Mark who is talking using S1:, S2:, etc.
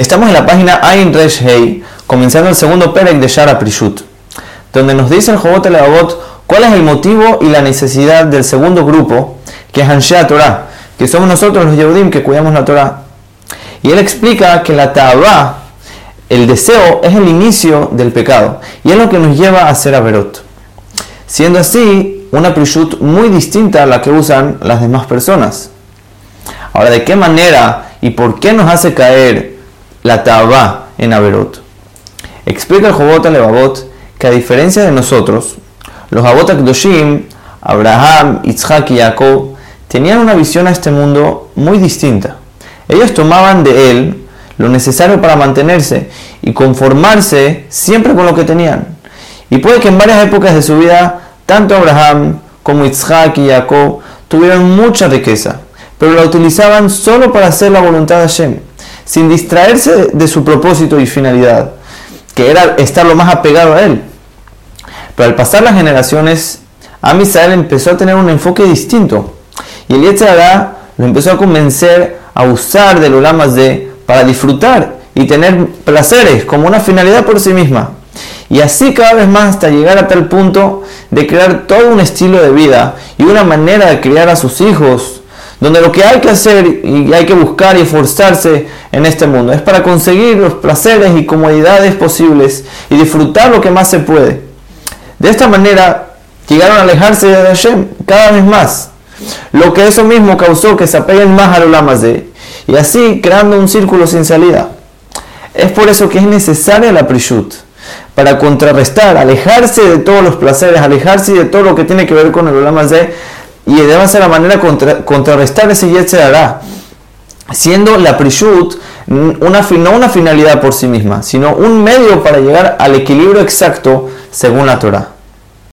S1: Estamos en la página Ain Resh Hei, comenzando el segundo Perek de Shara Prishut, donde nos dice el Jobot Levavot cuál es el motivo y la necesidad del segundo grupo, que es Anshea Torah, que somos nosotros los Yehudim que cuidamos la Torah. Y él explica que la Ta'abá, el deseo, es el inicio del pecado, y es lo que nos lleva a ser Averot. Siendo así, una Prishut muy distinta a la que usan las demás personas. Ahora, ¿de qué manera y por qué nos hace caer la Tabá en Averot. Explica el Jobot Levavot que a diferencia de nosotros, los Abot Akdoshim, Abraham, Isaac y Jacob, tenían una visión a este mundo muy distinta. Ellos tomaban de él lo necesario para mantenerse y conformarse siempre con lo que tenían. Y puede que en varias épocas de su vida, tanto Abraham como Isaac y Jacob tuvieron mucha riqueza, pero la utilizaban solo para hacer la voluntad de Hashem sin distraerse de su propósito y finalidad, que era estar lo más apegado a él. Pero al pasar las generaciones, Amisael empezó a tener un enfoque distinto. Y el Yetzirah lo empezó a convencer a usar del Ulamas de para disfrutar y tener placeres como una finalidad por sí misma. Y así cada vez más hasta llegar a tal punto de crear todo un estilo de vida y una manera de criar a sus hijos donde lo que hay que hacer y hay que buscar y esforzarse en este mundo es para conseguir los placeres y comodidades posibles y disfrutar lo que más se puede. De esta manera llegaron a alejarse de Hashem cada vez más, lo que eso mismo causó que se apeguen más a los de y así creando un círculo sin salida. Es por eso que es necesaria la prishut, para contrarrestar, alejarse de todos los placeres, alejarse de todo lo que tiene que ver con el de y debe ser la manera contra, contrarrestar ese hará siendo la prishut una, no una finalidad por sí misma, sino un medio para llegar al equilibrio exacto según la Torah.